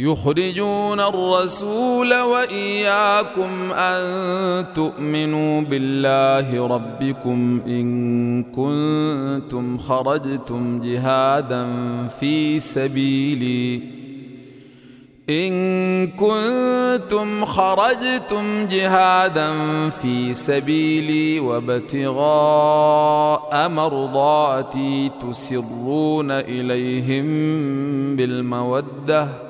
يخرجون الرسول وإياكم أن تؤمنوا بالله ربكم إن كنتم خرجتم جهادا في سبيلي. إن كنتم خرجتم جهادا في سبيلي وابتغاء مرضاتي تسرون إليهم بالمودة.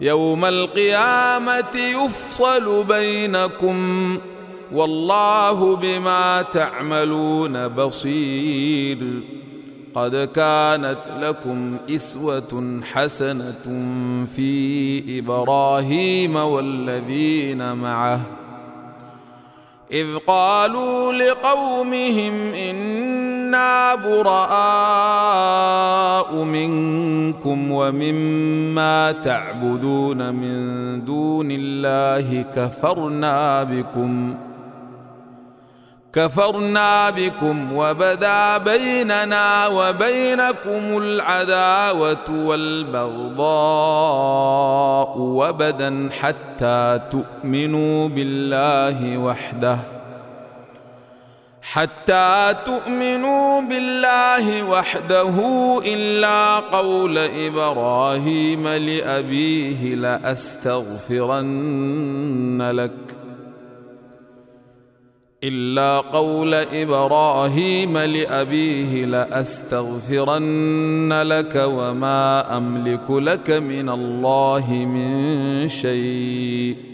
يوم القيامة يفصل بينكم والله بما تعملون بصير. قد كانت لكم إسوة حسنة في إبراهيم والذين معه. إذ قالوا لقومهم إنا براء منكم ومما تعبدون من دون الله كفرنا بكم ۖ كفرنا بكم وبدا بيننا وبينكم العداوة والبغضاء وبدا حتى تؤمنوا بالله وحده حتى تؤمنوا بالله وحده إلا قول إبراهيم لأبيه لأستغفرن لك. إلا قول إبراهيم لأبيه لأستغفرن لك وما أملك لك من الله من شيء.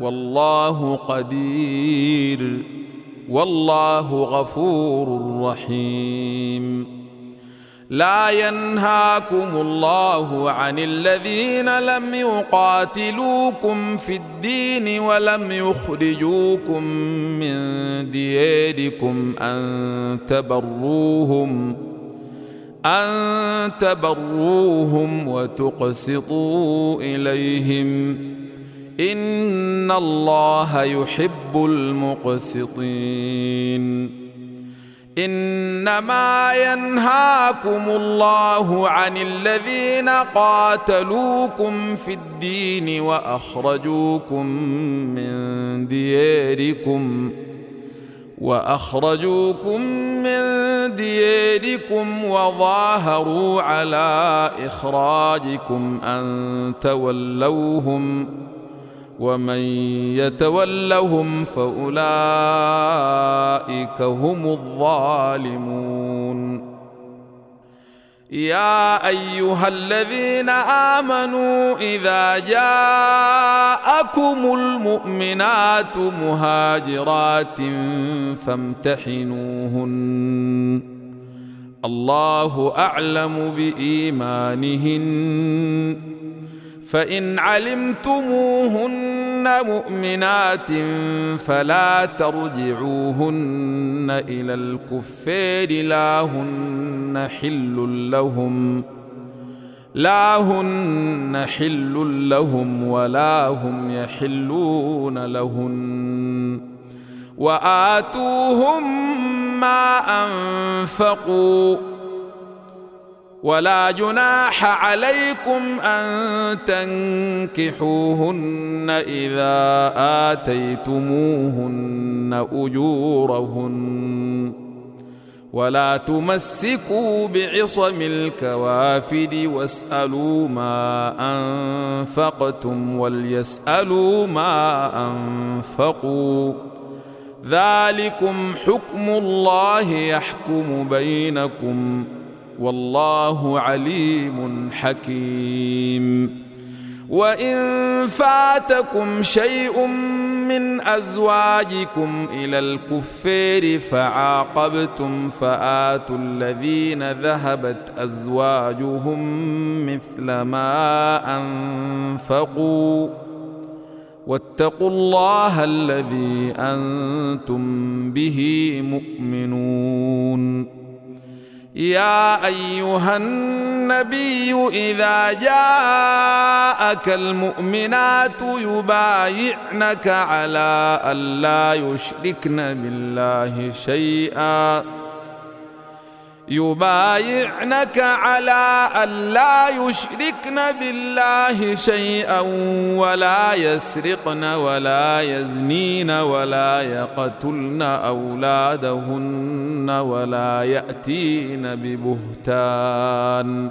والله قدير والله غفور رحيم. لا ينهاكم الله عن الذين لم يقاتلوكم في الدين ولم يخرجوكم من دياركم أن تبروهم أن تبروهم وتقسطوا إليهم. ان الله يحب المقسطين انما ينهاكم الله عن الذين قاتلوكم في الدين واخرجوكم من دياركم واخرجوكم من دياركم وظاهروا على اخراجكم ان تولوهم ومن يتولهم فأولئك هم الظالمون. يا أيها الذين آمنوا إذا جاءكم المؤمنات مهاجرات فامتحنوهن. الله أعلم بإيمانهن. فإن علمتموهن مؤمنات فلا ترجعوهن إلى الكفار لا هن حل لهم لا هن حل لهم ولا هم يحلون لهن. وآتوهم ما أنفقوا ولا جناح عليكم أن تنكحوهن إذا آتيتموهن أجورهن ولا تمسكوا بعصم الكوافر واسألوا ما أنفقتم وليسألوا ما أنفقوا ذلكم حكم الله يحكم بينكم والله عليم حكيم. وإن فاتكم شيء من أزواجكم إلى الكفار فعاقبتم فآتوا الذين ذهبت أزواجهم مثل ما أنفقوا. واتقوا الله الذي أنتم به مؤمنون. يا أيها النبي إذا جاءك المؤمنات يبايعنك على الا يشركن بالله شيئا. يبايعنك على ألا يشركن بالله شيئا ولا يسرقن ولا يزنين ولا يقتلن أولادهن ولا يأتين ببهتان.